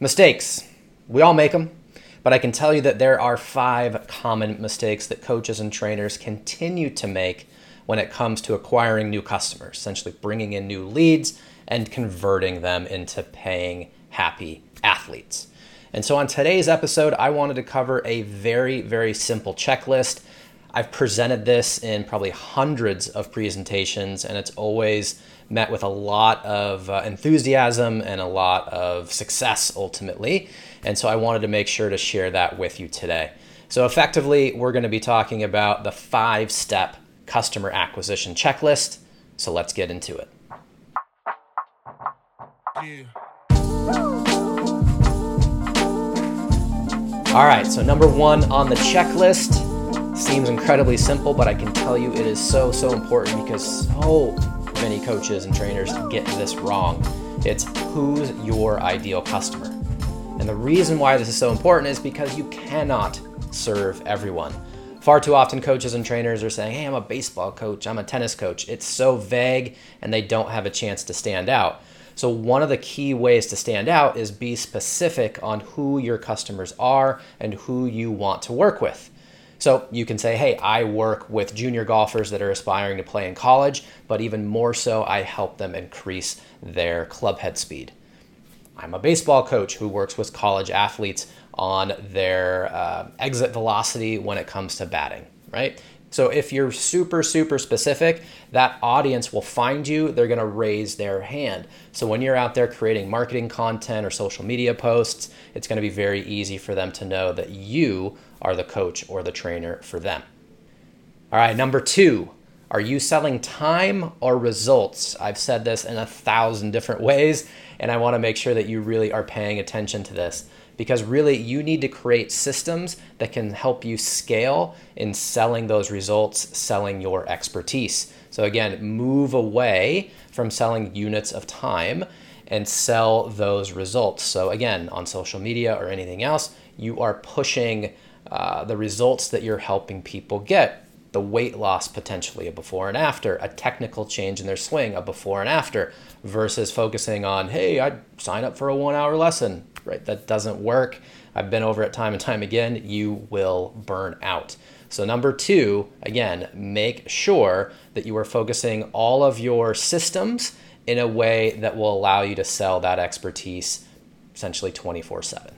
Mistakes. We all make them, but I can tell you that there are five common mistakes that coaches and trainers continue to make when it comes to acquiring new customers, essentially bringing in new leads and converting them into paying, happy athletes. And so on today's episode, I wanted to cover a very, very simple checklist. I've presented this in probably hundreds of presentations, and it's always met with a lot of uh, enthusiasm and a lot of success ultimately. And so I wanted to make sure to share that with you today. So, effectively, we're going to be talking about the five step customer acquisition checklist. So, let's get into it. All right, so number one on the checklist seems incredibly simple, but I can tell you it is so, so important because so many coaches and trainers get this wrong. It's who's your ideal customer. And the reason why this is so important is because you cannot serve everyone. Far too often, coaches and trainers are saying, Hey, I'm a baseball coach, I'm a tennis coach. It's so vague and they don't have a chance to stand out. So, one of the key ways to stand out is be specific on who your customers are and who you want to work with. So you can say, hey, I work with junior golfers that are aspiring to play in college, but even more so, I help them increase their club head speed. I'm a baseball coach who works with college athletes on their uh, exit velocity when it comes to batting, right? So if you're super, super specific, that audience will find you. They're going to raise their hand. So when you're out there creating marketing content or social media posts, it's going to be very easy for them to know that you are the coach or the trainer for them. All right, number two, are you selling time or results? I've said this in a thousand different ways, and I want to make sure that you really are paying attention to this because really you need to create systems that can help you scale in selling those results, selling your expertise. So, again, move away from selling units of time and sell those results. So, again, on social media or anything else, you are pushing uh, the results that you're helping people get the weight loss potentially a before and after, a technical change in their swing, a before and after, versus focusing on, hey, I'd sign up for a one hour lesson, right? That doesn't work. I've been over it time and time again. You will burn out. So, number two, again, make sure that you are focusing all of your systems in a way that will allow you to sell that expertise essentially 24 7.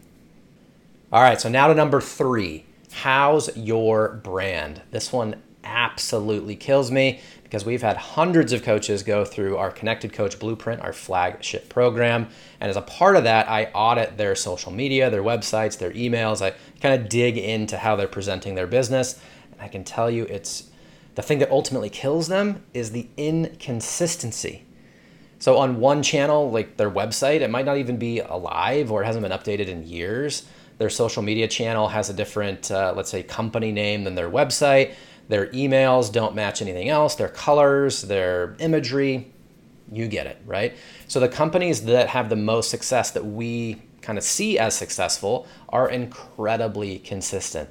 All right, so now to number three. How's your brand? This one absolutely kills me because we've had hundreds of coaches go through our Connected Coach Blueprint, our flagship program. And as a part of that, I audit their social media, their websites, their emails. I kind of dig into how they're presenting their business. And I can tell you it's the thing that ultimately kills them is the inconsistency. So on one channel, like their website, it might not even be alive or it hasn't been updated in years. Their social media channel has a different, uh, let's say, company name than their website. Their emails don't match anything else. Their colors, their imagery, you get it, right? So the companies that have the most success that we kind of see as successful are incredibly consistent.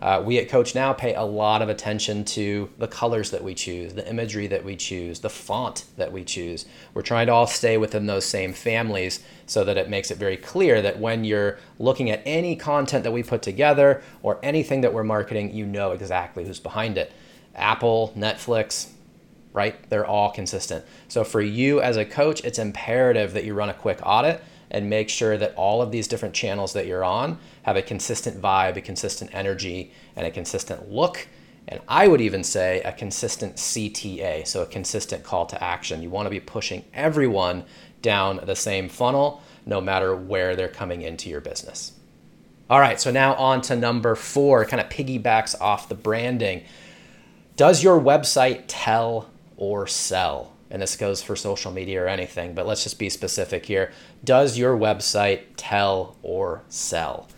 Uh, we at CoachNow pay a lot of attention to the colors that we choose, the imagery that we choose, the font that we choose. We're trying to all stay within those same families so that it makes it very clear that when you're looking at any content that we put together or anything that we're marketing, you know exactly who's behind it. Apple, Netflix, right? They're all consistent. So for you as a coach, it's imperative that you run a quick audit and make sure that all of these different channels that you're on have a consistent vibe, a consistent energy, and a consistent look. And I would even say a consistent CTA, so a consistent call to action. You want to be pushing everyone down the same funnel, no matter where they're coming into your business. All right, so now on to number four, kind of piggybacks off the branding. Does your website tell or sell? And this goes for social media or anything, but let's just be specific here. Does your website tell or sell?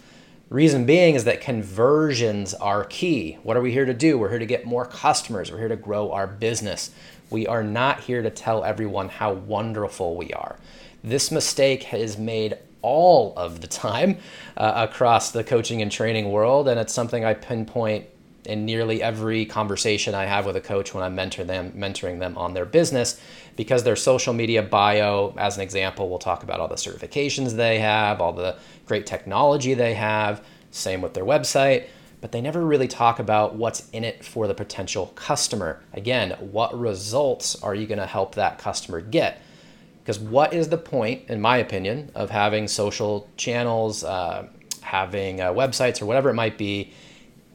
Reason being is that conversions are key. What are we here to do? We're here to get more customers. We're here to grow our business. We are not here to tell everyone how wonderful we are. This mistake is made all of the time uh, across the coaching and training world, and it's something I pinpoint in nearly every conversation I have with a coach when I'm mentor them, mentoring them on their business because their social media bio, as an example, we'll talk about all the certifications they have, all the great technology they have, same with their website, but they never really talk about what's in it for the potential customer. Again, what results are you going to help that customer get? Because what is the point, in my opinion, of having social channels, uh, having uh, websites, or whatever it might be,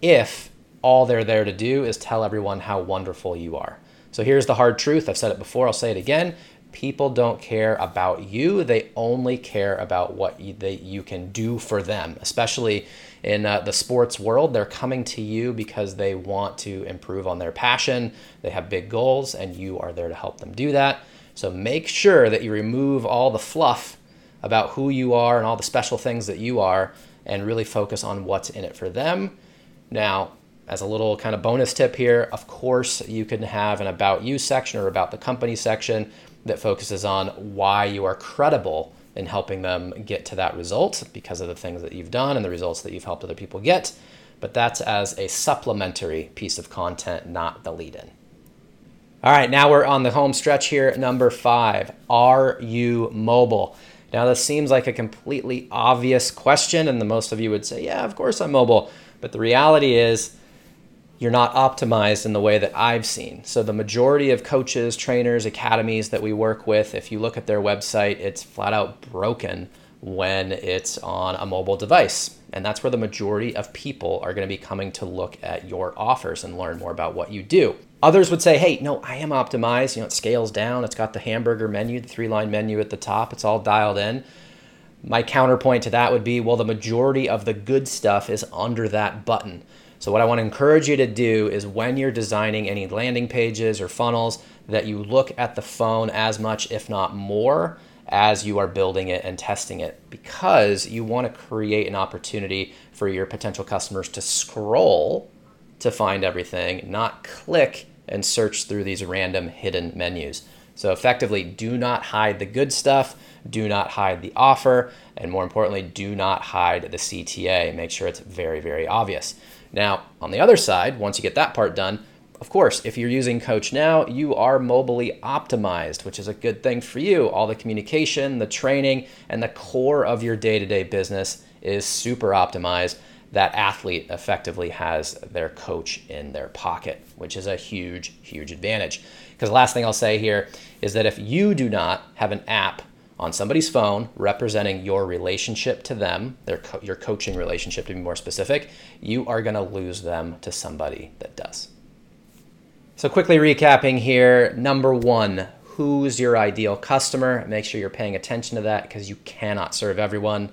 if all they're there to do is tell everyone how wonderful you are? So here's the hard truth. I've said it before, I'll say it again. People don't care about you. They only care about what you, they, you can do for them, especially in uh, the sports world. They're coming to you because they want to improve on their passion. They have big goals, and you are there to help them do that. So make sure that you remove all the fluff about who you are and all the special things that you are and really focus on what's in it for them. Now, as a little kind of bonus tip here, of course, you can have an about you section or about the company section that focuses on why you are credible in helping them get to that result because of the things that you've done and the results that you've helped other people get. But that's as a supplementary piece of content, not the lead in. All right, now we're on the home stretch here. Number five Are you mobile? Now, this seems like a completely obvious question, and the most of you would say, Yeah, of course I'm mobile. But the reality is, you're not optimized in the way that I've seen. So, the majority of coaches, trainers, academies that we work with, if you look at their website, it's flat out broken when it's on a mobile device. And that's where the majority of people are going to be coming to look at your offers and learn more about what you do. Others would say, hey, no, I am optimized. You know, it scales down. It's got the hamburger menu, the three line menu at the top. It's all dialed in. My counterpoint to that would be, well, the majority of the good stuff is under that button. So, what I want to encourage you to do is when you're designing any landing pages or funnels, that you look at the phone as much, if not more, as you are building it and testing it, because you want to create an opportunity for your potential customers to scroll to find everything, not click and search through these random hidden menus. So, effectively, do not hide the good stuff, do not hide the offer, and more importantly, do not hide the CTA. Make sure it's very, very obvious. Now, on the other side, once you get that part done, of course, if you're using CoachNow, you are mobily optimized, which is a good thing for you. All the communication, the training, and the core of your day to day business is super optimized. That athlete effectively has their coach in their pocket, which is a huge, huge advantage. Because the last thing I'll say here is that if you do not have an app on somebody's phone representing your relationship to them, their co- your coaching relationship to be more specific, you are going to lose them to somebody that does. So, quickly recapping here number one, who's your ideal customer? Make sure you're paying attention to that because you cannot serve everyone.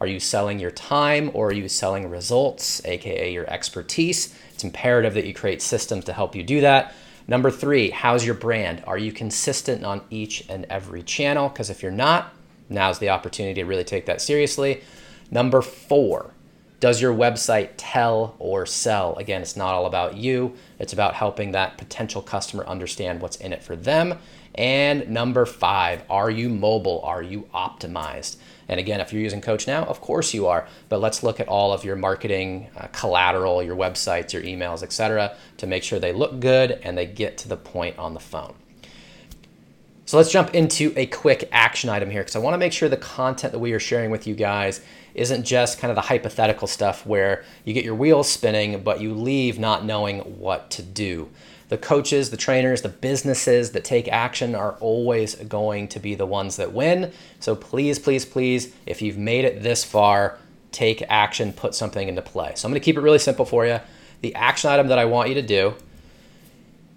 Are you selling your time or are you selling results, aka your expertise? It's imperative that you create systems to help you do that. Number three, how's your brand? Are you consistent on each and every channel? Because if you're not, now's the opportunity to really take that seriously. Number four, does your website tell or sell? Again, it's not all about you, it's about helping that potential customer understand what's in it for them. And number five, are you mobile? Are you optimized? And again, if you're using CoachNow, of course you are. But let's look at all of your marketing uh, collateral, your websites, your emails, etc., to make sure they look good and they get to the point on the phone. So let's jump into a quick action item here because I want to make sure the content that we are sharing with you guys isn't just kind of the hypothetical stuff where you get your wheels spinning, but you leave not knowing what to do the coaches, the trainers, the businesses that take action are always going to be the ones that win. So please, please, please, if you've made it this far, take action, put something into play. So I'm going to keep it really simple for you. The action item that I want you to do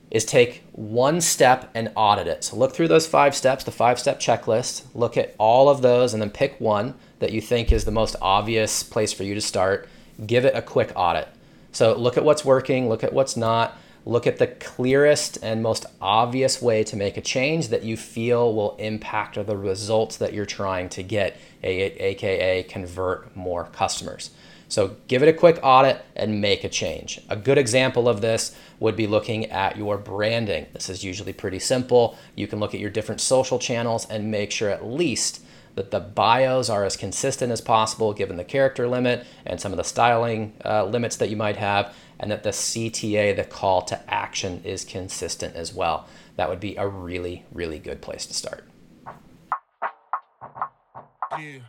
is take one step and audit it. So look through those five steps, the five step checklist, look at all of those, and then pick one that you think is the most obvious place for you to start. Give it a quick audit. So look at what's working, look at what's not Look at the clearest and most obvious way to make a change that you feel will impact the results that you're trying to get, aka convert more customers. So give it a quick audit and make a change. A good example of this would be looking at your branding. This is usually pretty simple. You can look at your different social channels and make sure at least that the bios are as consistent as possible given the character limit and some of the styling uh, limits that you might have, and that the CTA, the call to action, is consistent as well. That would be a really, really good place to start. Yeah.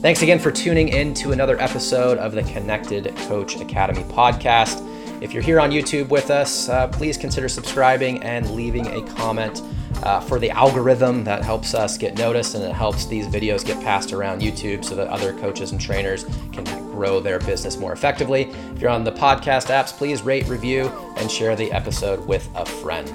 Thanks again for tuning in to another episode of the Connected Coach Academy podcast. If you're here on YouTube with us, uh, please consider subscribing and leaving a comment uh, for the algorithm that helps us get noticed and it helps these videos get passed around YouTube so that other coaches and trainers can grow their business more effectively. If you're on the podcast apps, please rate, review, and share the episode with a friend.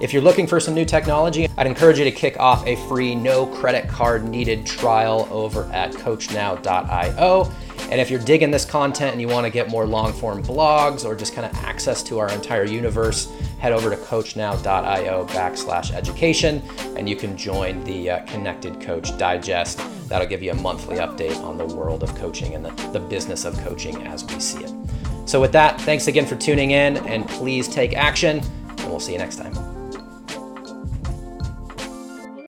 If you're looking for some new technology, I'd encourage you to kick off a free no credit card needed trial over at coachnow.io. And if you're digging this content and you want to get more long form blogs or just kind of access to our entire universe, head over to coachnow.io backslash education and you can join the uh, Connected Coach Digest. That'll give you a monthly update on the world of coaching and the, the business of coaching as we see it. So, with that, thanks again for tuning in and please take action, and we'll see you next time.